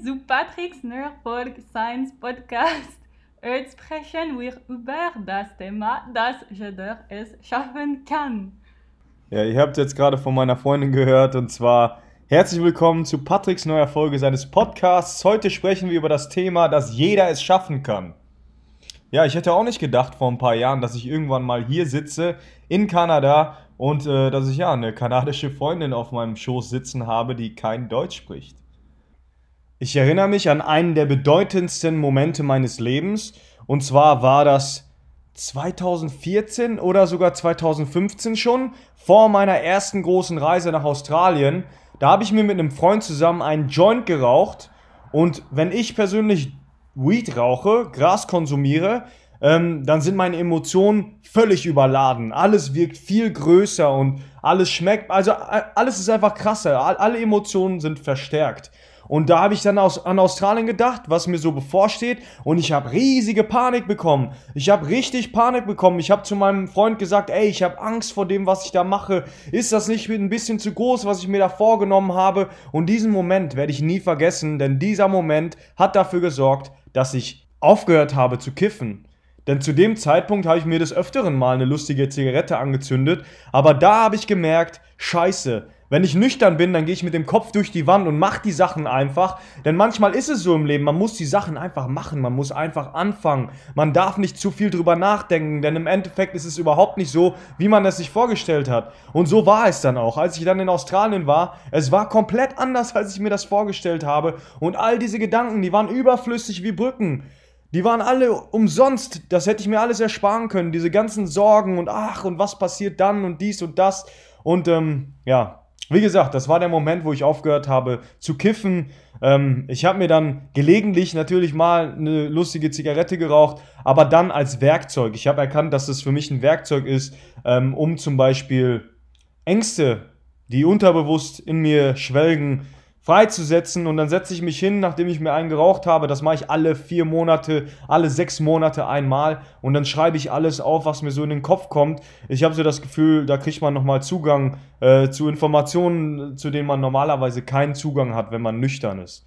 zu Patricks Neuerfolg Science Podcast. Heute sprechen wir über das Thema, dass jeder es schaffen kann. Ja, ihr habt jetzt gerade von meiner Freundin gehört und zwar herzlich willkommen zu Patricks neuer Folge seines Podcasts. Heute sprechen wir über das Thema, dass jeder es schaffen kann. Ja, ich hätte auch nicht gedacht vor ein paar Jahren, dass ich irgendwann mal hier sitze in Kanada und äh, dass ich ja eine kanadische Freundin auf meinem Schoß sitzen habe, die kein Deutsch spricht. Ich erinnere mich an einen der bedeutendsten Momente meines Lebens und zwar war das 2014 oder sogar 2015 schon, vor meiner ersten großen Reise nach Australien. Da habe ich mir mit einem Freund zusammen einen Joint geraucht und wenn ich persönlich Weed rauche, Gras konsumiere, ähm, dann sind meine Emotionen völlig überladen. Alles wirkt viel größer und alles schmeckt, also alles ist einfach krasser. Alle Emotionen sind verstärkt. Und da habe ich dann aus, an Australien gedacht, was mir so bevorsteht. Und ich habe riesige Panik bekommen. Ich habe richtig Panik bekommen. Ich habe zu meinem Freund gesagt, ey, ich habe Angst vor dem, was ich da mache. Ist das nicht ein bisschen zu groß, was ich mir da vorgenommen habe? Und diesen Moment werde ich nie vergessen, denn dieser Moment hat dafür gesorgt, dass ich aufgehört habe zu kiffen. Denn zu dem Zeitpunkt habe ich mir des Öfteren mal eine lustige Zigarette angezündet, aber da habe ich gemerkt, scheiße, wenn ich nüchtern bin, dann gehe ich mit dem Kopf durch die Wand und mache die Sachen einfach. Denn manchmal ist es so im Leben, man muss die Sachen einfach machen, man muss einfach anfangen. Man darf nicht zu viel drüber nachdenken, denn im Endeffekt ist es überhaupt nicht so, wie man es sich vorgestellt hat. Und so war es dann auch. Als ich dann in Australien war, es war komplett anders, als ich mir das vorgestellt habe. Und all diese Gedanken, die waren überflüssig wie Brücken. Die waren alle umsonst. Das hätte ich mir alles ersparen können. Diese ganzen Sorgen und ach, und was passiert dann und dies und das. Und ähm, ja, wie gesagt, das war der Moment, wo ich aufgehört habe zu kiffen. Ähm, ich habe mir dann gelegentlich natürlich mal eine lustige Zigarette geraucht, aber dann als Werkzeug. Ich habe erkannt, dass es für mich ein Werkzeug ist, ähm, um zum Beispiel Ängste, die unterbewusst in mir schwelgen, freizusetzen und dann setze ich mich hin, nachdem ich mir einen geraucht habe. Das mache ich alle vier Monate, alle sechs Monate einmal und dann schreibe ich alles auf, was mir so in den Kopf kommt. Ich habe so das Gefühl, da kriegt man nochmal Zugang äh, zu Informationen, zu denen man normalerweise keinen Zugang hat, wenn man nüchtern ist.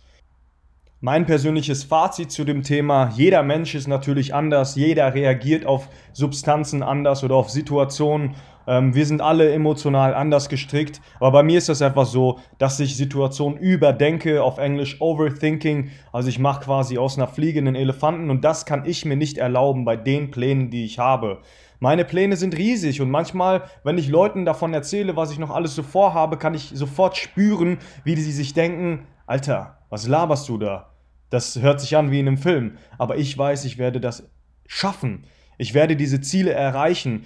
Mein persönliches Fazit zu dem Thema, jeder Mensch ist natürlich anders, jeder reagiert auf Substanzen anders oder auf Situationen ähm, wir sind alle emotional anders gestrickt, aber bei mir ist das einfach so, dass ich Situationen überdenke, auf Englisch Overthinking. Also ich mache quasi aus einer fliegenden Elefanten und das kann ich mir nicht erlauben bei den Plänen, die ich habe. Meine Pläne sind riesig und manchmal, wenn ich Leuten davon erzähle, was ich noch alles so vorhabe, kann ich sofort spüren, wie sie sich denken, Alter, was laberst du da? Das hört sich an wie in einem Film, aber ich weiß, ich werde das schaffen. Ich werde diese Ziele erreichen.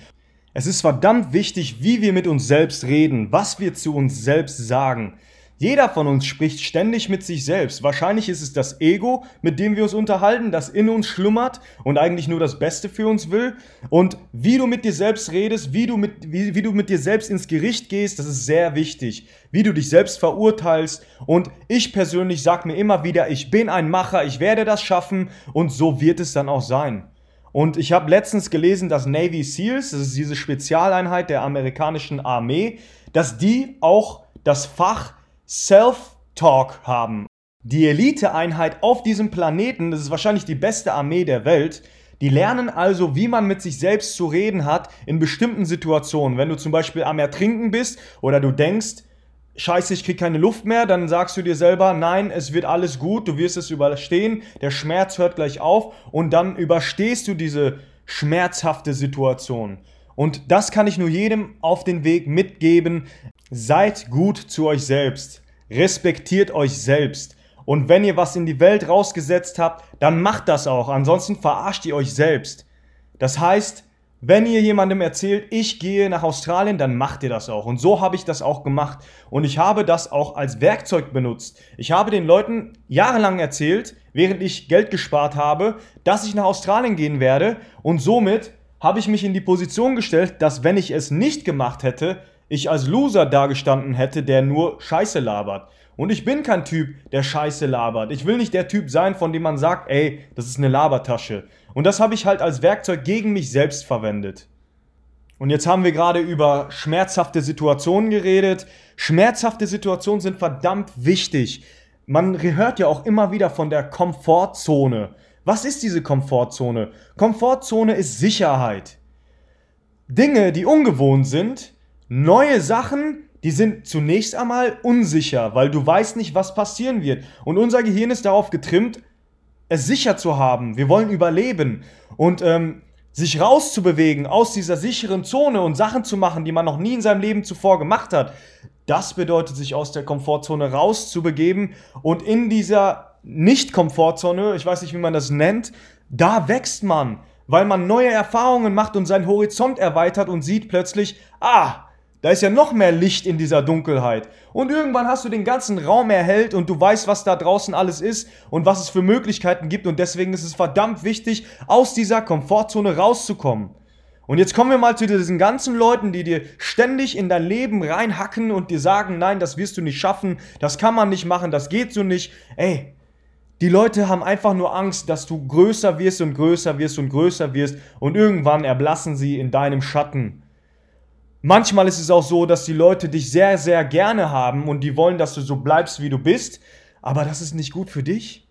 Es ist verdammt wichtig, wie wir mit uns selbst reden, was wir zu uns selbst sagen. Jeder von uns spricht ständig mit sich selbst. Wahrscheinlich ist es das Ego, mit dem wir uns unterhalten, das in uns schlummert und eigentlich nur das Beste für uns will. Und wie du mit dir selbst redest, wie du mit, wie, wie du mit dir selbst ins Gericht gehst, das ist sehr wichtig. Wie du dich selbst verurteilst. Und ich persönlich sage mir immer wieder, ich bin ein Macher, ich werde das schaffen und so wird es dann auch sein. Und ich habe letztens gelesen, dass Navy SEALs, das ist diese Spezialeinheit der amerikanischen Armee, dass die auch das Fach Self-Talk haben. Die Eliteeinheit auf diesem Planeten, das ist wahrscheinlich die beste Armee der Welt, die lernen also, wie man mit sich selbst zu reden hat in bestimmten Situationen. Wenn du zum Beispiel am Ertrinken bist oder du denkst, scheiße, ich krieg keine Luft mehr, dann sagst du dir selber, nein, es wird alles gut, du wirst es überstehen, der Schmerz hört gleich auf und dann überstehst du diese schmerzhafte Situation. Und das kann ich nur jedem auf den Weg mitgeben. Seid gut zu euch selbst. Respektiert euch selbst. Und wenn ihr was in die Welt rausgesetzt habt, dann macht das auch. Ansonsten verarscht ihr euch selbst. Das heißt, wenn ihr jemandem erzählt, ich gehe nach Australien, dann macht ihr das auch. Und so habe ich das auch gemacht. Und ich habe das auch als Werkzeug benutzt. Ich habe den Leuten jahrelang erzählt, während ich Geld gespart habe, dass ich nach Australien gehen werde. Und somit habe ich mich in die Position gestellt, dass wenn ich es nicht gemacht hätte, ich als Loser dagestanden hätte, der nur Scheiße labert. Und ich bin kein Typ, der Scheiße labert. Ich will nicht der Typ sein, von dem man sagt, ey, das ist eine Labertasche. Und das habe ich halt als Werkzeug gegen mich selbst verwendet. Und jetzt haben wir gerade über schmerzhafte Situationen geredet. Schmerzhafte Situationen sind verdammt wichtig. man hört ja auch immer wieder von der Komfortzone. Was ist diese Komfortzone? Komfortzone ist Sicherheit. Dinge, die ungewohnt sind, neue Sachen, die sind zunächst einmal unsicher, weil du weißt nicht, was passieren wird. Und unser Gehirn ist darauf getrimmt, es sicher zu haben. Wir wollen überleben. Und ähm, sich rauszubewegen aus dieser sicheren Zone und Sachen zu machen, die man noch nie in seinem Leben zuvor gemacht hat, das bedeutet, sich aus der Komfortzone rauszubegeben und in dieser Nicht-Komfortzone, ich weiß nicht, wie man das nennt, da wächst man, weil man neue Erfahrungen macht und seinen Horizont erweitert und sieht plötzlich, ah, da ist ja noch mehr Licht in dieser Dunkelheit. Und irgendwann hast du den ganzen Raum erhellt und du weißt, was da draußen alles ist und was es für Möglichkeiten gibt. Und deswegen ist es verdammt wichtig, aus dieser Komfortzone rauszukommen. Und jetzt kommen wir mal zu diesen ganzen Leuten, die dir ständig in dein Leben reinhacken und dir sagen, nein, das wirst du nicht schaffen, das kann man nicht machen, das geht so nicht. Ey, die Leute haben einfach nur Angst, dass du größer wirst und größer wirst und größer wirst und irgendwann erblassen sie in deinem Schatten. Manchmal ist es auch so, dass die Leute dich sehr, sehr gerne haben und die wollen, dass du so bleibst, wie du bist, aber das ist nicht gut für dich.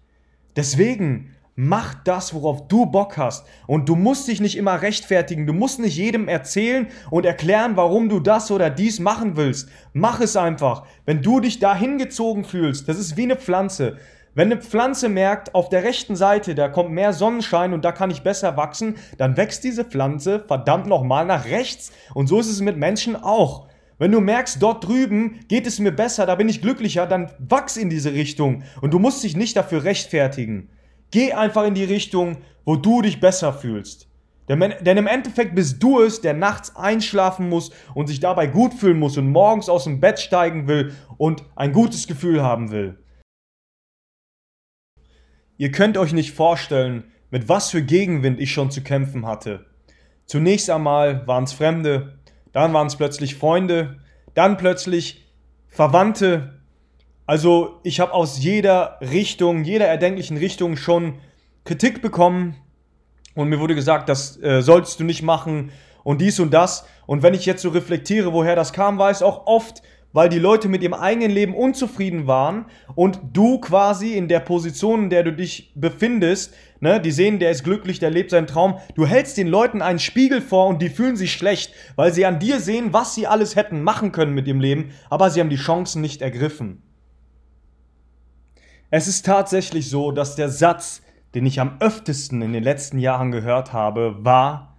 Deswegen mach das, worauf du Bock hast. Und du musst dich nicht immer rechtfertigen, du musst nicht jedem erzählen und erklären, warum du das oder dies machen willst. Mach es einfach. Wenn du dich da hingezogen fühlst, das ist wie eine Pflanze. Wenn eine Pflanze merkt, auf der rechten Seite, da kommt mehr Sonnenschein und da kann ich besser wachsen, dann wächst diese Pflanze verdammt nochmal nach rechts. Und so ist es mit Menschen auch. Wenn du merkst, dort drüben geht es mir besser, da bin ich glücklicher, dann wachs in diese Richtung und du musst dich nicht dafür rechtfertigen. Geh einfach in die Richtung, wo du dich besser fühlst. Denn, im Endeffekt bist du es, der nachts einschlafen muss und sich dabei gut fühlen muss und morgens aus dem Bett steigen will und ein gutes Gefühl haben will. Ihr könnt euch nicht vorstellen, mit was für Gegenwind ich schon zu kämpfen hatte. Zunächst einmal waren es Fremde, dann waren es plötzlich Freunde, dann plötzlich Verwandte. Also ich habe aus jeder Richtung, jeder erdenklichen Richtung schon Kritik bekommen und mir wurde gesagt, das äh, solltest du nicht machen und dies und das. Und wenn ich jetzt so reflektiere, woher das kam, war es auch oft weil die Leute mit ihrem eigenen Leben unzufrieden waren und du quasi in der Position, in der du dich befindest, ne, die sehen, der ist glücklich, der lebt seinen Traum, du hältst den Leuten einen Spiegel vor und die fühlen sich schlecht, weil sie an dir sehen, was sie alles hätten machen können mit ihrem Leben, aber sie haben die Chancen nicht ergriffen. Es ist tatsächlich so, dass der Satz, den ich am öftesten in den letzten Jahren gehört habe, war,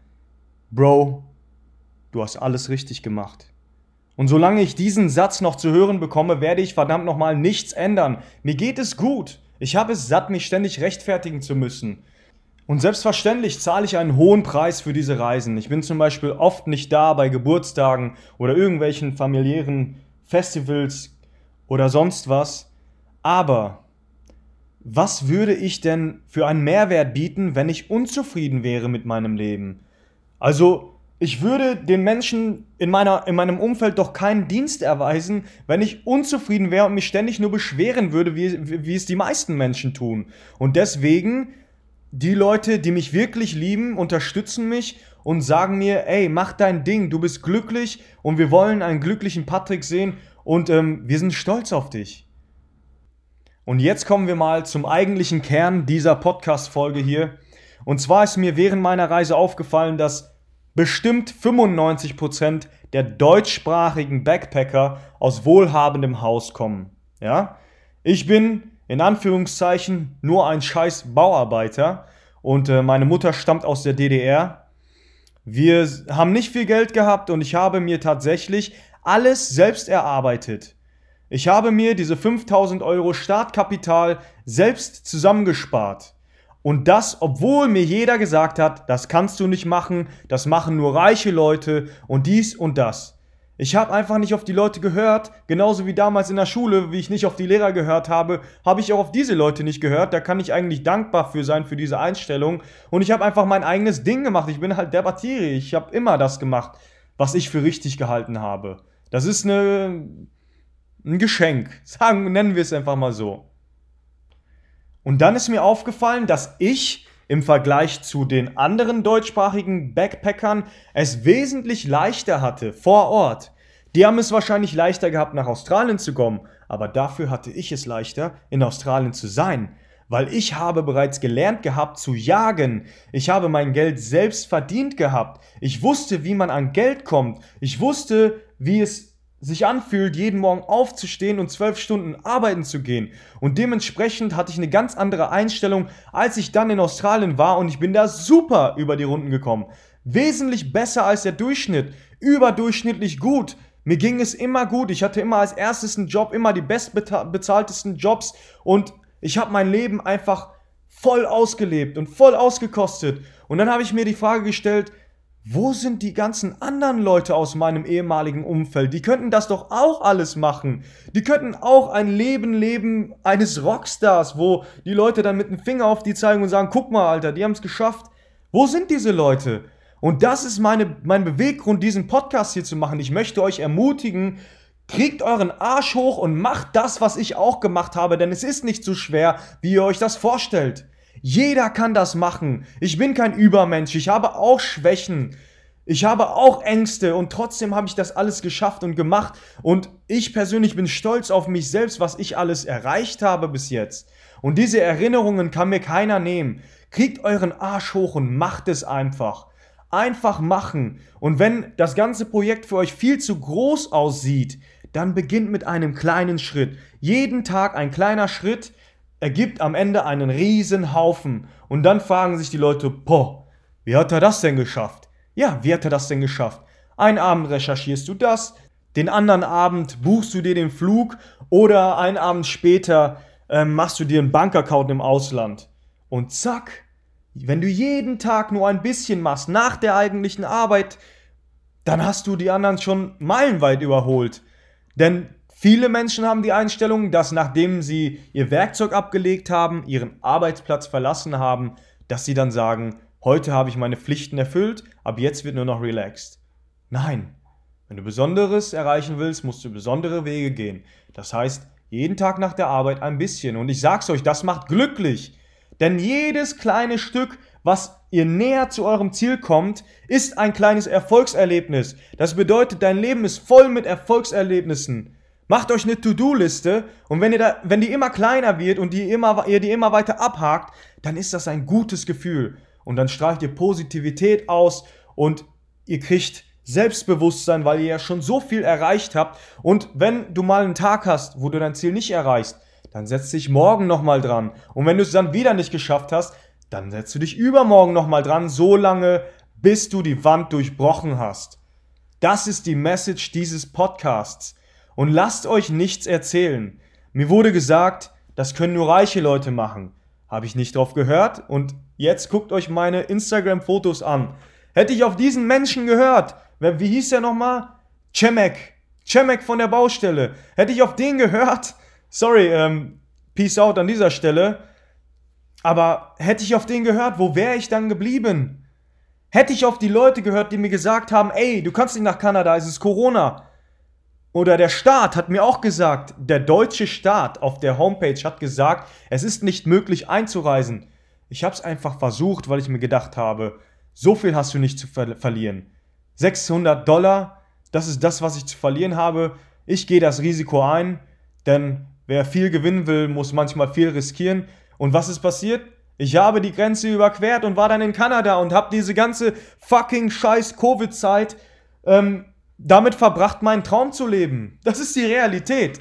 Bro, du hast alles richtig gemacht. Und solange ich diesen Satz noch zu hören bekomme, werde ich verdammt nochmal nichts ändern. Mir geht es gut. Ich habe es satt, mich ständig rechtfertigen zu müssen. Und selbstverständlich zahle ich einen hohen Preis für diese Reisen. Ich bin zum Beispiel oft nicht da bei Geburtstagen oder irgendwelchen familiären Festivals oder sonst was. Aber was würde ich denn für einen Mehrwert bieten, wenn ich unzufrieden wäre mit meinem Leben? Also ich würde den Menschen in, meiner, in meinem Umfeld doch keinen Dienst erweisen, wenn ich unzufrieden wäre und mich ständig nur beschweren würde, wie, wie es die meisten Menschen tun. Und deswegen, die Leute, die mich wirklich lieben, unterstützen mich und sagen mir, ey, mach dein Ding, du bist glücklich und wir wollen einen glücklichen Patrick sehen und ähm, wir sind stolz auf dich. Und jetzt kommen wir mal zum eigentlichen Kern dieser Podcast-Folge hier. Und zwar ist mir während meiner Reise aufgefallen, dass bestimmt 95% der deutschsprachigen Backpacker aus wohlhabendem Haus kommen. Ja? Ich bin in Anführungszeichen nur ein scheiß Bauarbeiter und äh, meine Mutter stammt aus der DDR. Wir haben nicht viel Geld gehabt und ich habe mir tatsächlich alles selbst erarbeitet. Ich habe mir diese 5000 Euro Startkapital selbst zusammengespart. Und das, obwohl mir jeder gesagt hat, das kannst du nicht machen, das machen nur reiche Leute und dies und das. Ich habe einfach nicht auf die Leute gehört, genauso wie damals in der Schule, wie ich nicht auf die Lehrer gehört habe, habe ich auch auf diese Leute nicht gehört. Da kann ich eigentlich dankbar für sein, für diese Einstellung. Und ich habe einfach mein eigenes Ding gemacht. Ich bin halt der Batterie. Ich habe immer das gemacht, was ich für richtig gehalten habe. Das ist eine, ein Geschenk. Sagen, nennen wir es einfach mal so. Und dann ist mir aufgefallen, dass ich im Vergleich zu den anderen deutschsprachigen Backpackern es wesentlich leichter hatte vor Ort. Die haben es wahrscheinlich leichter gehabt, nach Australien zu kommen, aber dafür hatte ich es leichter, in Australien zu sein. Weil ich habe bereits gelernt gehabt zu jagen. Ich habe mein Geld selbst verdient gehabt. Ich wusste, wie man an Geld kommt. Ich wusste, wie es sich anfühlt, jeden Morgen aufzustehen und zwölf Stunden arbeiten zu gehen. Und dementsprechend hatte ich eine ganz andere Einstellung, als ich dann in Australien war und ich bin da super über die Runden gekommen. Wesentlich besser als der Durchschnitt. Überdurchschnittlich gut. Mir ging es immer gut. Ich hatte immer als erstes einen Job, immer die bestbezahltesten Jobs und ich habe mein Leben einfach voll ausgelebt und voll ausgekostet. Und dann habe ich mir die Frage gestellt, wo sind die ganzen anderen Leute aus meinem ehemaligen Umfeld? Die könnten das doch auch alles machen. Die könnten auch ein Leben leben eines Rockstars, wo die Leute dann mit dem Finger auf die zeigen und sagen, guck mal, Alter, die haben es geschafft. Wo sind diese Leute? Und das ist meine, mein Beweggrund, diesen Podcast hier zu machen. Ich möchte euch ermutigen, kriegt euren Arsch hoch und macht das, was ich auch gemacht habe, denn es ist nicht so schwer, wie ihr euch das vorstellt. Jeder kann das machen. Ich bin kein Übermensch. Ich habe auch Schwächen. Ich habe auch Ängste und trotzdem habe ich das alles geschafft und gemacht. Und ich persönlich bin stolz auf mich selbst, was ich alles erreicht habe bis jetzt. Und diese Erinnerungen kann mir keiner nehmen. Kriegt euren Arsch hoch und macht es einfach. Einfach machen. Und wenn das ganze Projekt für euch viel zu groß aussieht, dann beginnt mit einem kleinen Schritt. Jeden Tag ein kleiner Schritt ergibt am Ende einen riesen Haufen. Und dann fragen sich die Leute, boah, wie hat er das denn geschafft? Ja, wie hat er das denn geschafft? Einen Abend recherchierst du das, den anderen Abend buchst du dir den Flug oder einen Abend später äh, machst du dir einen Bankaccount im Ausland. Und zack, wenn du jeden Tag nur ein bisschen machst nach der eigentlichen Arbeit, dann hast du die anderen schon meilenweit überholt. Denn Viele Menschen haben die Einstellung, dass nachdem sie ihr Werkzeug abgelegt haben, ihren Arbeitsplatz verlassen haben, dass sie dann sagen, heute habe ich meine Pflichten erfüllt, ab jetzt wird nur noch relaxed. Nein, wenn du Besonderes erreichen willst, musst du besondere Wege gehen. Das heißt, jeden Tag nach der Arbeit ein bisschen. Und ich sag's euch, das macht glücklich. Denn jedes kleine Stück, was ihr näher zu eurem Ziel kommt, ist ein kleines Erfolgserlebnis. Das bedeutet, dein Leben ist voll mit Erfolgserlebnissen. Macht euch eine To-Do-Liste und wenn ihr da, wenn die immer kleiner wird und die immer, ihr die immer weiter abhakt, dann ist das ein gutes Gefühl. Und dann strahlt ihr Positivität aus und ihr kriegt Selbstbewusstsein, weil ihr ja schon so viel erreicht habt. Und wenn du mal einen Tag hast, wo du dein Ziel nicht erreichst, dann setz dich morgen nochmal dran. Und wenn du es dann wieder nicht geschafft hast, dann setzt du dich übermorgen nochmal dran, so lange, bis du die Wand durchbrochen hast. Das ist die Message dieses Podcasts. Und lasst euch nichts erzählen. Mir wurde gesagt, das können nur reiche Leute machen. Habe ich nicht drauf gehört und jetzt guckt euch meine Instagram-Fotos an. Hätte ich auf diesen Menschen gehört, wie hieß der nochmal? Cemek. Cemek von der Baustelle. Hätte ich auf den gehört, sorry, ähm, peace out an dieser Stelle, aber hätte ich auf den gehört, wo wäre ich dann geblieben? Hätte ich auf die Leute gehört, die mir gesagt haben, ey, du kannst nicht nach Kanada, es ist Corona. Oder der Staat hat mir auch gesagt, der deutsche Staat auf der Homepage hat gesagt, es ist nicht möglich einzureisen. Ich habe es einfach versucht, weil ich mir gedacht habe, so viel hast du nicht zu ver verlieren. 600 Dollar, das ist das, was ich zu verlieren habe. Ich gehe das Risiko ein, denn wer viel gewinnen will, muss manchmal viel riskieren. Und was ist passiert? Ich habe die Grenze überquert und war dann in Kanada und habe diese ganze fucking scheiß Covid-Zeit ähm, damit verbracht, meinen Traum zu leben. Das ist die Realität.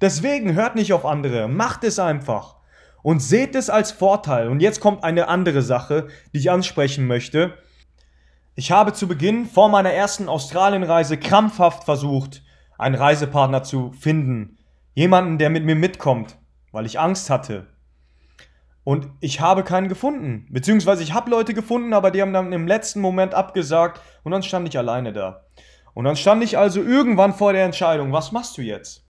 Deswegen hört nicht auf andere, macht es einfach. Und seht es als Vorteil. Und jetzt kommt eine andere Sache, die ich ansprechen möchte. Ich habe zu Beginn vor meiner ersten Australienreise krampfhaft versucht, einen Reisepartner zu finden. Jemanden, der mit mir mitkommt, weil ich Angst hatte. Und ich habe keinen gefunden. Beziehungsweise ich habe Leute gefunden, aber die haben dann im letzten Moment abgesagt und dann stand ich alleine da. Und dann stand ich also irgendwann vor der Entscheidung, was machst du jetzt?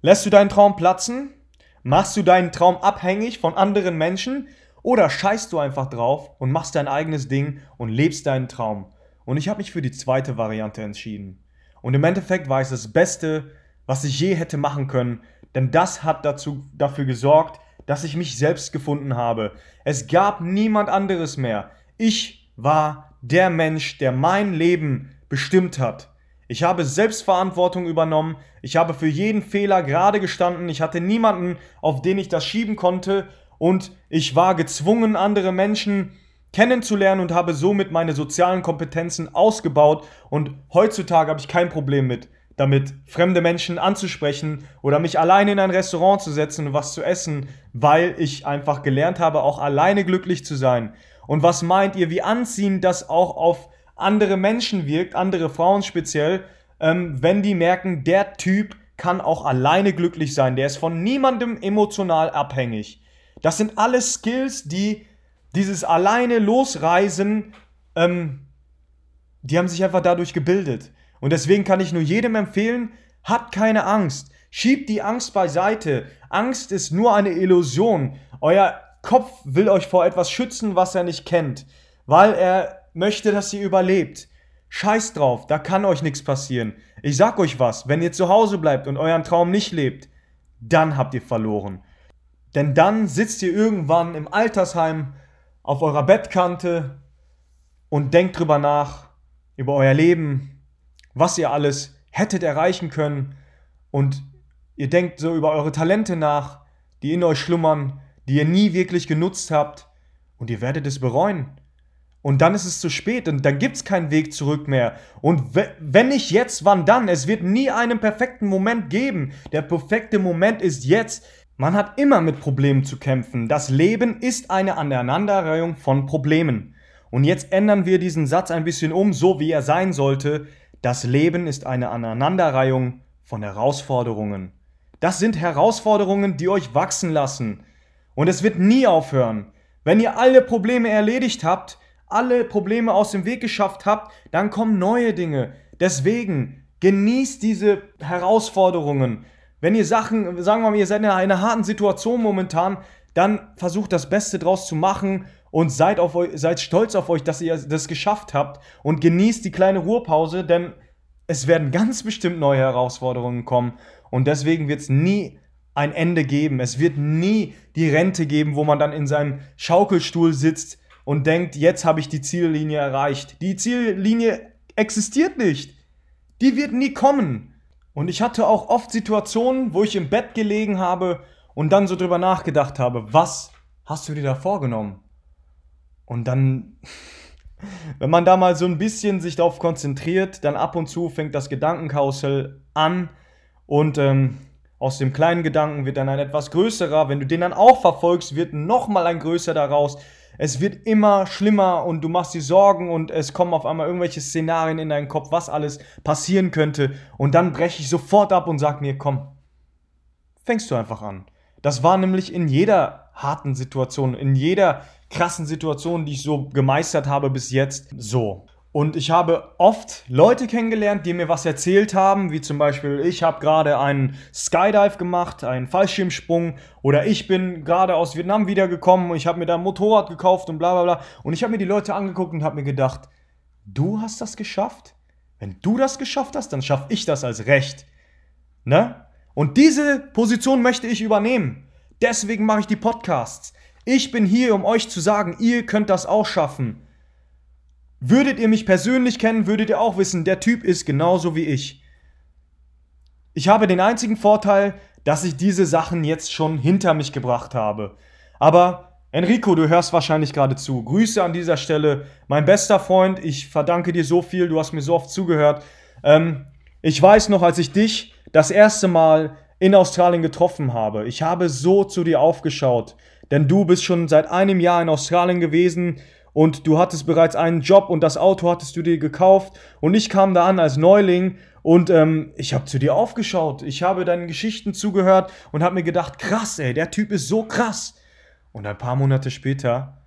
Lässt du deinen Traum platzen? Machst du deinen Traum abhängig von anderen Menschen? Oder scheißt du einfach drauf und machst dein eigenes Ding und lebst deinen Traum? Und ich habe mich für die zweite Variante entschieden. Und im Endeffekt war es das Beste, was ich je hätte machen können, denn das hat dazu, dafür gesorgt, dass ich mich selbst gefunden habe. Es gab niemand anderes mehr. Ich war der Mensch, der mein Leben bestimmt hat. Ich habe Selbstverantwortung übernommen. Ich habe für jeden Fehler gerade gestanden. Ich hatte niemanden, auf den ich das schieben konnte. Und ich war gezwungen, andere Menschen kennenzulernen und habe somit meine sozialen Kompetenzen ausgebaut. Und heutzutage habe ich kein Problem mit, damit fremde Menschen anzusprechen oder mich alleine in ein Restaurant zu setzen und was zu essen, weil ich einfach gelernt habe, auch alleine glücklich zu sein. Und was meint ihr, wie anziehend das auch auf andere Menschen wirkt, andere Frauen speziell, ähm, wenn die merken, der Typ kann auch alleine glücklich sein, der ist von niemandem emotional abhängig. Das sind alles Skills, die dieses alleine Losreisen, ähm, die haben sich einfach dadurch gebildet. Und deswegen kann ich nur jedem empfehlen, habt keine Angst. Schiebt die Angst beiseite. Angst ist nur eine Illusion. Euer Kopf will euch vor etwas schützen, was er nicht kennt, weil er möchte, dass ihr überlebt. Scheiß drauf, da kann euch nichts passieren. Ich sag euch was, wenn ihr zu Hause bleibt und euren Traum nicht lebt, dann habt ihr verloren. Denn dann sitzt ihr irgendwann im Altersheim auf eurer Bettkante und denkt drüber nach, über euer Leben, was ihr alles hättet erreichen können und ihr denkt so über eure Talente nach, die in euch schlummern, die ihr nie wirklich genutzt habt und ihr werdet es bereuen. Und dann ist es zu spät und dann gibt es keinen Weg zurück mehr. Und wenn nicht jetzt, wann dann? Es wird nie einen perfekten Moment geben. Der perfekte Moment ist jetzt. Man hat immer mit Problemen zu kämpfen. Das Leben ist eine Aneinanderreihung von Problemen. Und jetzt ändern wir diesen Satz ein bisschen um, so wie er sein sollte. Das Leben ist eine Aneinanderreihung von Herausforderungen. Das sind Herausforderungen, die euch wachsen lassen. Und es wird nie aufhören. Wenn ihr alle Probleme erledigt habt, alle Probleme aus dem Weg geschafft habt, dann kommen neue Dinge. Deswegen genießt diese Herausforderungen. Wenn ihr Sachen, sagen wir mal, ihr seid in einer harten Situation momentan, dann versucht das Beste draus zu machen und seid, auf euch, seid stolz auf euch, dass ihr das geschafft habt und genießt die kleine Ruhepause, denn es werden ganz bestimmt neue Herausforderungen kommen und deswegen wird es nie ein Ende geben. Es wird nie die Rente geben, wo man dann in seinem Schaukelstuhl sitzt und denkt, jetzt habe ich die Ziellinie erreicht. Die Ziellinie existiert nicht. Die wird nie kommen. Und ich hatte auch oft Situationen, wo ich im Bett gelegen habe und dann so drüber nachgedacht habe, was hast du dir da vorgenommen? Und dann, wenn man da mal so ein bisschen sich darauf konzentriert, dann ab und zu fängt das Gedankenkarussell an und ähm, aus dem kleinen Gedanken wird dann ein etwas größerer. Wenn du den dann auch verfolgst, wird nochmal ein größer daraus es wird immer schlimmer und du machst dir Sorgen und es kommen auf einmal irgendwelche Szenarien in deinen Kopf, was alles passieren könnte. Und dann breche ich sofort ab und sag mir, komm, fängst du einfach an. Das war nämlich in jeder harten Situation, in jeder krassen Situation, die ich so gemeistert habe bis jetzt, so. Und ich habe oft Leute kennengelernt, die mir was erzählt haben, wie zum Beispiel, ich habe gerade einen Skydive gemacht, einen Fallschirmsprung, oder ich bin gerade aus Vietnam wiedergekommen, ich habe mir da ein Motorrad gekauft und bla bla bla. Und ich habe mir die Leute angeguckt und habe mir gedacht, du hast das geschafft? Wenn du das geschafft hast, dann schaffe ich das als Recht. Ne? Und diese Position möchte ich übernehmen. Deswegen mache ich die Podcasts. Ich bin hier, um euch zu sagen, ihr könnt das auch schaffen. Würdet ihr mich persönlich kennen, würdet ihr auch wissen, der Typ ist genauso wie ich. Ich habe den einzigen Vorteil, dass ich diese Sachen jetzt schon hinter mich gebracht habe. Aber Enrico, du hörst wahrscheinlich gerade zu. Grüße an dieser Stelle. Mein bester Freund, ich verdanke dir so viel, du hast mir so oft zugehört. Ähm, ich weiß noch, als ich dich das erste Mal in Australien getroffen habe, ich habe so zu dir aufgeschaut. Denn du bist schon seit einem Jahr in Australien gewesen und du hattest bereits einen Job und das Auto hattest du dir gekauft und ich kam da an als Neuling und ähm, ich habe zu dir aufgeschaut, ich habe deinen Geschichten zugehört und habe mir gedacht, krass, ey, der Typ ist so krass. Und ein paar Monate später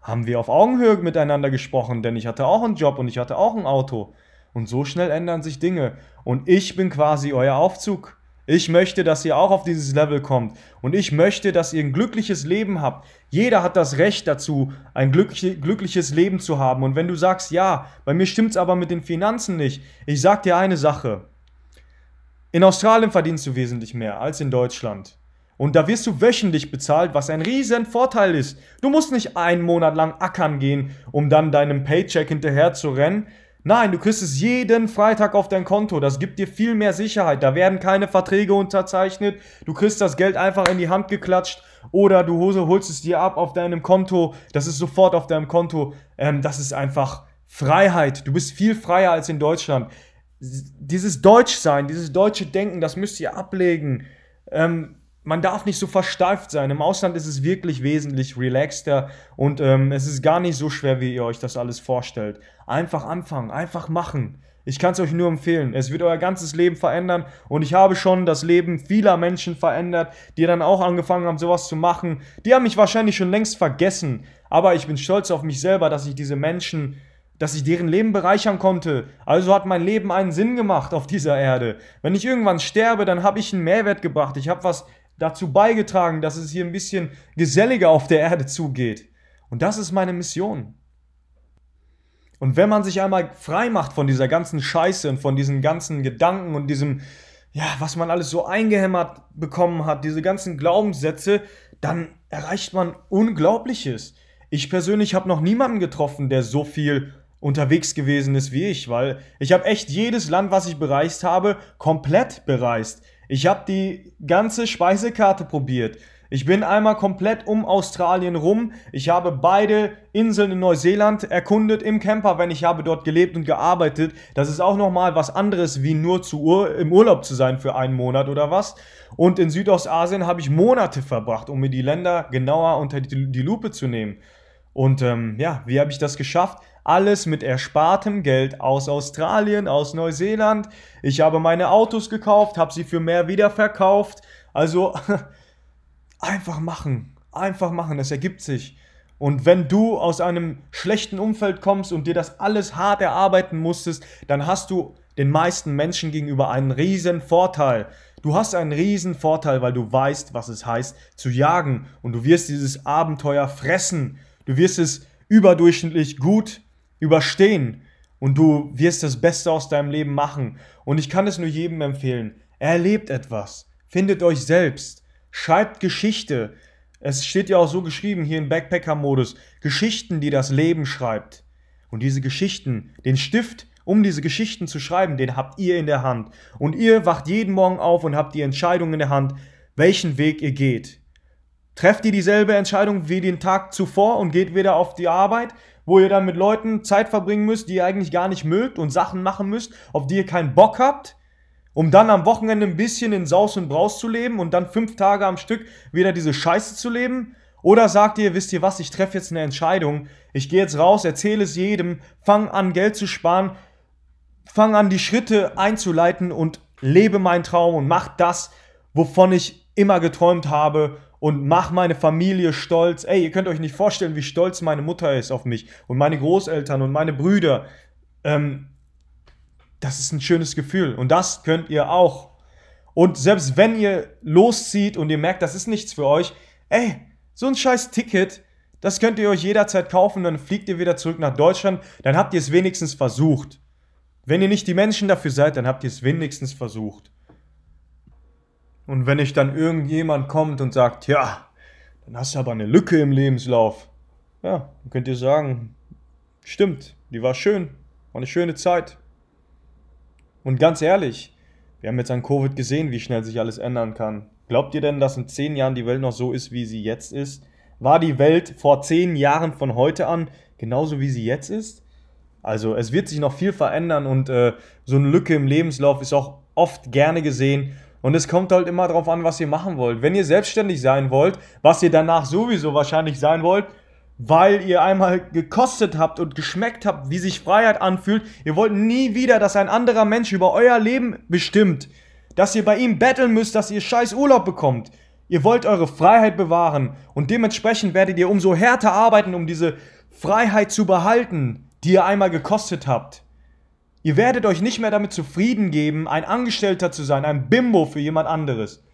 haben wir auf Augenhöhe miteinander gesprochen, denn ich hatte auch einen Job und ich hatte auch ein Auto. Und so schnell ändern sich Dinge. Und ich bin quasi euer Aufzug. Ich möchte, dass ihr auch auf dieses Level kommt. Und ich möchte, dass ihr ein glückliches Leben habt. Jeder hat das Recht dazu, ein glückliches Leben zu haben. Und wenn du sagst, ja, bei mir stimmt es aber mit den Finanzen nicht, ich sag dir eine Sache. In Australien verdienst du wesentlich mehr als in Deutschland. Und da wirst du wöchentlich bezahlt, was ein riesen Vorteil ist. Du musst nicht einen Monat lang ackern gehen, um dann deinem Paycheck hinterher zu rennen. Nein, du kriegst es jeden Freitag auf dein Konto. Das gibt dir viel mehr Sicherheit. Da werden keine Verträge unterzeichnet. Du kriegst das Geld einfach in die Hand geklatscht oder du holst es dir ab auf deinem Konto. Das ist sofort auf deinem Konto. Ähm, das ist einfach Freiheit. Du bist viel freier als in Deutschland. Dieses Deutschsein, dieses deutsche Denken, das müsst ihr ablegen. Ähm, man darf nicht so versteift sein. Im Ausland ist es wirklich wesentlich relaxter und ähm, es ist gar nicht so schwer, wie ihr euch das alles vorstellt. Einfach anfangen, einfach machen. Ich kann es euch nur empfehlen. Es wird euer ganzes Leben verändern und ich habe schon das Leben vieler Menschen verändert, die dann auch angefangen haben, sowas zu machen. Die haben mich wahrscheinlich schon längst vergessen, aber ich bin stolz auf mich selber, dass ich diese Menschen dass ich deren Leben bereichern konnte. Also hat mein Leben einen Sinn gemacht auf dieser Erde. Wenn ich irgendwann sterbe, dann habe ich einen Mehrwert gebracht. Ich habe was dazu beigetragen, dass es hier ein bisschen geselliger auf der Erde zugeht. Und das ist meine Mission. Und wenn man sich einmal frei macht von dieser ganzen Scheiße und von diesen ganzen Gedanken und diesem, ja, was man alles so eingehämmert bekommen hat, diese ganzen Glaubenssätze, dann erreicht man Unglaubliches. Ich persönlich habe noch niemanden getroffen, der so viel unterwegs gewesen ist wie ich, weil ich habe echt jedes Land, was ich bereist habe, komplett bereist. Ich habe die ganze Speisekarte probiert. Ich bin einmal komplett um Australien rum. Ich habe beide Inseln in Neuseeland erkundet im Camper, wenn ich habe dort gelebt und gearbeitet. Das ist auch nochmal was anderes, wie nur zu Ur im Urlaub zu sein für einen Monat oder was. Und in Südostasien habe ich Monate verbracht, um mir die Länder genauer unter die, die Lupe zu nehmen. Und ähm, ja, wie habe ich das geschafft? Alles mit erspartem Geld aus Australien, aus Neuseeland. Ich habe meine Autos gekauft, habe sie für mehr wieder verkauft. Also einfach machen, einfach machen, es ergibt sich. Und wenn du aus einem schlechten Umfeld kommst und dir das alles hart erarbeiten musstest, dann hast du den meisten Menschen gegenüber einen riesen Vorteil. Du hast einen riesen Vorteil, weil du weißt, was es heißt zu jagen und du wirst dieses Abenteuer fressen. Du wirst es überdurchschnittlich gut überstehen und du wirst das Beste aus deinem Leben machen. Und ich kann es nur jedem empfehlen. Erlebt etwas. Findet euch selbst. Schreibt Geschichte. Es steht ja auch so geschrieben hier im Backpacker-Modus. Geschichten, die das Leben schreibt. Und diese Geschichten, den Stift, um diese Geschichten zu schreiben, den habt ihr in der Hand. Und ihr wacht jeden Morgen auf und habt die Entscheidung in der Hand, welchen Weg ihr geht. Trefft ihr dieselbe Entscheidung wie den Tag zuvor und geht wieder auf die Arbeit wo ihr dann mit Leuten Zeit verbringen müsst, die ihr eigentlich gar nicht mögt und Sachen machen müsst, auf die ihr keinen Bock habt, um dann am Wochenende ein bisschen in Saus und Braus zu leben und dann fünf Tage am Stück wieder diese Scheiße zu leben? Oder sagt ihr, wisst ihr was, ich treffe jetzt eine Entscheidung, ich gehe jetzt raus, erzähle es jedem, fang an Geld zu sparen, fang an die Schritte einzuleiten und lebe meinen Traum und mach das, wovon ich immer geträumt habe und mach meine Familie stolz. Ey, ihr könnt euch nicht vorstellen, wie stolz meine Mutter ist auf mich und meine Großeltern und meine Brüder. Ähm, das ist ein schönes Gefühl und das könnt ihr auch. Und selbst wenn ihr loszieht und ihr merkt, das ist nichts für euch, ey, so ein scheiß Ticket, das könnt ihr euch jederzeit kaufen, dann fliegt ihr wieder zurück nach Deutschland, dann habt ihr es wenigstens versucht. Wenn ihr nicht die Menschen dafür seid, dann habt ihr es wenigstens versucht. Und wenn ich dann irgendjemand kommt und sagt, ja, dann hast du aber eine Lücke im Lebenslauf. Ja, dann könnt ihr sagen, stimmt, die war schön, war eine schöne Zeit. Und ganz ehrlich, wir haben jetzt an Covid gesehen, wie schnell sich alles ändern kann. Glaubt ihr denn, dass in zehn Jahren die Welt noch so ist, wie sie jetzt ist? War die Welt vor zehn Jahren von heute an genauso, wie sie jetzt ist? Also es wird sich noch viel verändern und äh, so eine Lücke im Lebenslauf ist auch oft gerne gesehen und es kommt halt immer darauf an, was ihr machen wollt. Wenn ihr selbstständig sein wollt, was ihr danach sowieso wahrscheinlich sein wollt, weil ihr einmal gekostet habt und geschmeckt habt, wie sich Freiheit anfühlt, ihr wollt nie wieder, dass ein anderer Mensch über euer Leben bestimmt, dass ihr bei ihm betteln müsst, dass ihr scheiß Urlaub bekommt. Ihr wollt eure Freiheit bewahren und dementsprechend werdet ihr umso härter arbeiten, um diese Freiheit zu behalten, die ihr einmal gekostet habt. Ihr werdet euch nicht mehr damit zufrieden geben, ein Angestellter zu sein, ein Bimbo für jemand anderes.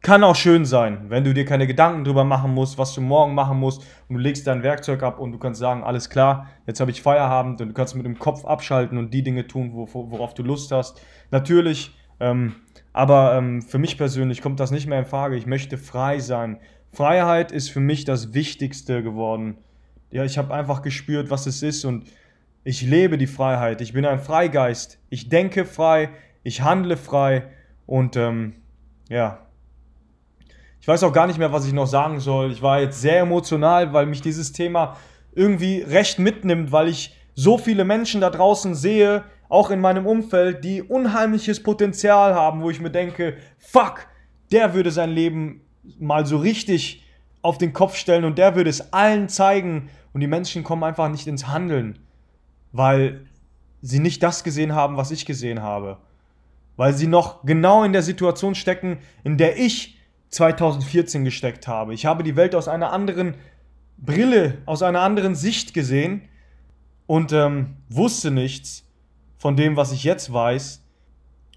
Kann auch schön sein, wenn du dir keine Gedanken drüber machen musst, was du morgen machen musst und du legst dein Werkzeug ab und du kannst sagen, alles klar, jetzt habe ich Feierabend und du kannst mit dem Kopf abschalten und die Dinge tun, worauf du Lust hast. Natürlich, ähm, aber ähm, für mich persönlich kommt das nicht mehr in Frage. Ich möchte frei sein. Freiheit ist für mich das Wichtigste geworden. Ja, ich habe einfach gespürt, was es ist und Ich lebe die Freiheit. Ich bin ein Freigeist. Ich denke frei. Ich handle frei. Und ähm, ja. Ich weiß auch gar nicht mehr, was ich noch sagen soll. Ich war jetzt sehr emotional, weil mich dieses Thema irgendwie recht mitnimmt, weil ich so viele Menschen da draußen sehe, auch in meinem Umfeld, die unheimliches Potenzial haben, wo ich mir denke, fuck, der würde sein Leben mal so richtig auf den Kopf stellen und der würde es allen zeigen und die Menschen kommen einfach nicht ins Handeln, weil sie nicht das gesehen haben, was ich gesehen habe. Weil sie noch genau in der Situation stecken, in der ich 2014 gesteckt habe. Ich habe die Welt aus einer anderen Brille, aus einer anderen Sicht gesehen und ähm, wusste nichts von dem, was ich jetzt weiß.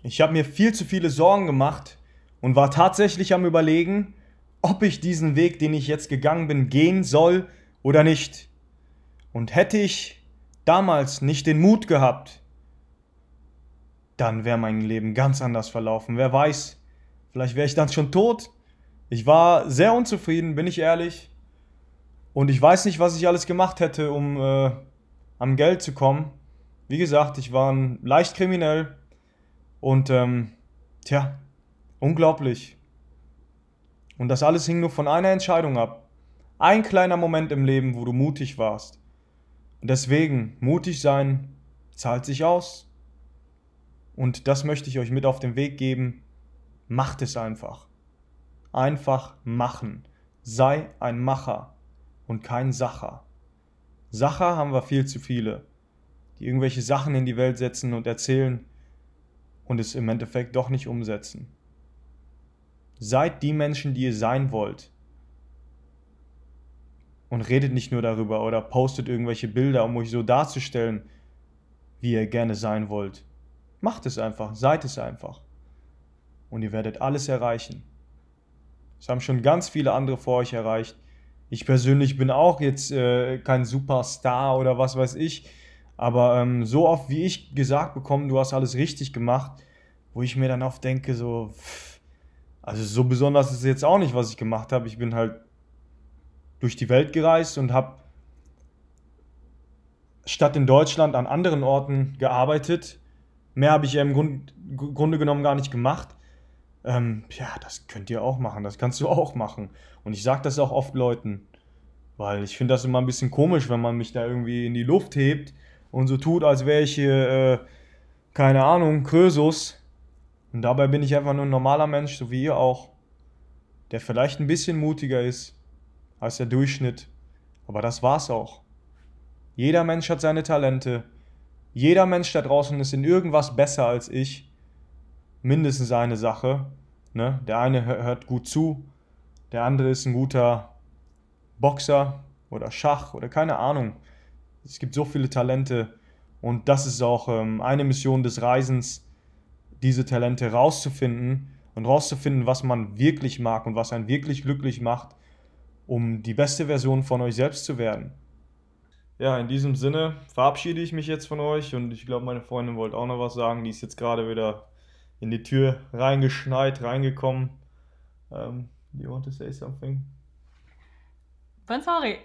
Ich habe mir viel zu viele Sorgen gemacht und war tatsächlich am Überlegen, ob ich diesen Weg, den ich jetzt gegangen bin, gehen soll oder nicht. Und hätte ich damals nicht den Mut gehabt, dann wäre mein Leben ganz anders verlaufen. Wer weiß, vielleicht wäre ich dann schon tot. Ich war sehr unzufrieden, bin ich ehrlich. Und ich weiß nicht, was ich alles gemacht hätte, um äh, am Geld zu kommen. Wie gesagt, ich war leicht kriminell und ähm, tja, unglaublich. Und das alles hing nur von einer Entscheidung ab. Ein kleiner Moment im Leben, wo du mutig warst. Deswegen, mutig sein zahlt sich aus. Und das möchte ich euch mit auf den Weg geben. Macht es einfach. Einfach machen. Sei ein Macher und kein Sacher. Sacher haben wir viel zu viele, die irgendwelche Sachen in die Welt setzen und erzählen und es im Endeffekt doch nicht umsetzen. Seid die Menschen, die ihr sein wollt. Und redet nicht nur darüber oder postet irgendwelche Bilder, um euch so darzustellen, wie ihr gerne sein wollt. Macht es einfach, seid es einfach. Und ihr werdet alles erreichen. Es haben schon ganz viele andere vor euch erreicht. Ich persönlich bin auch jetzt äh, kein Superstar oder was weiß ich. Aber ähm, so oft wie ich gesagt bekomme, du hast alles richtig gemacht, wo ich mir dann oft denke, so, pff, also so besonders ist es jetzt auch nicht, was ich gemacht habe. Ich bin halt durch die Welt gereist und habe statt in Deutschland an anderen Orten gearbeitet. Mehr habe ich ja im Grund, Grunde genommen gar nicht gemacht. Ähm, ja, das könnt ihr auch machen, das kannst du auch machen. Und ich sage das auch oft Leuten, weil ich finde das immer ein bisschen komisch, wenn man mich da irgendwie in die Luft hebt und so tut, als wäre ich hier, äh, keine Ahnung, Krösus und dabei bin ich einfach nur ein normaler Mensch, so wie ihr auch, der vielleicht ein bisschen mutiger ist als der Durchschnitt. Aber das war's auch. Jeder Mensch hat seine Talente. Jeder Mensch da draußen ist in irgendwas besser als ich. Mindestens eine Sache. Ne? Der eine hört gut zu, der andere ist ein guter Boxer oder Schach oder keine Ahnung. Es gibt so viele Talente und das ist auch ähm, eine Mission des Reisens, diese Talente rauszufinden und rauszufinden, was man wirklich mag und was einen wirklich glücklich macht, um die beste Version von euch selbst zu werden. Ja, in diesem Sinne verabschiede ich mich jetzt von euch und ich glaube, meine Freundin wollte auch noch was sagen. Die ist jetzt gerade wieder in die Tür reingeschneit, reingekommen. Um, do you want to say something? Bonne soirée.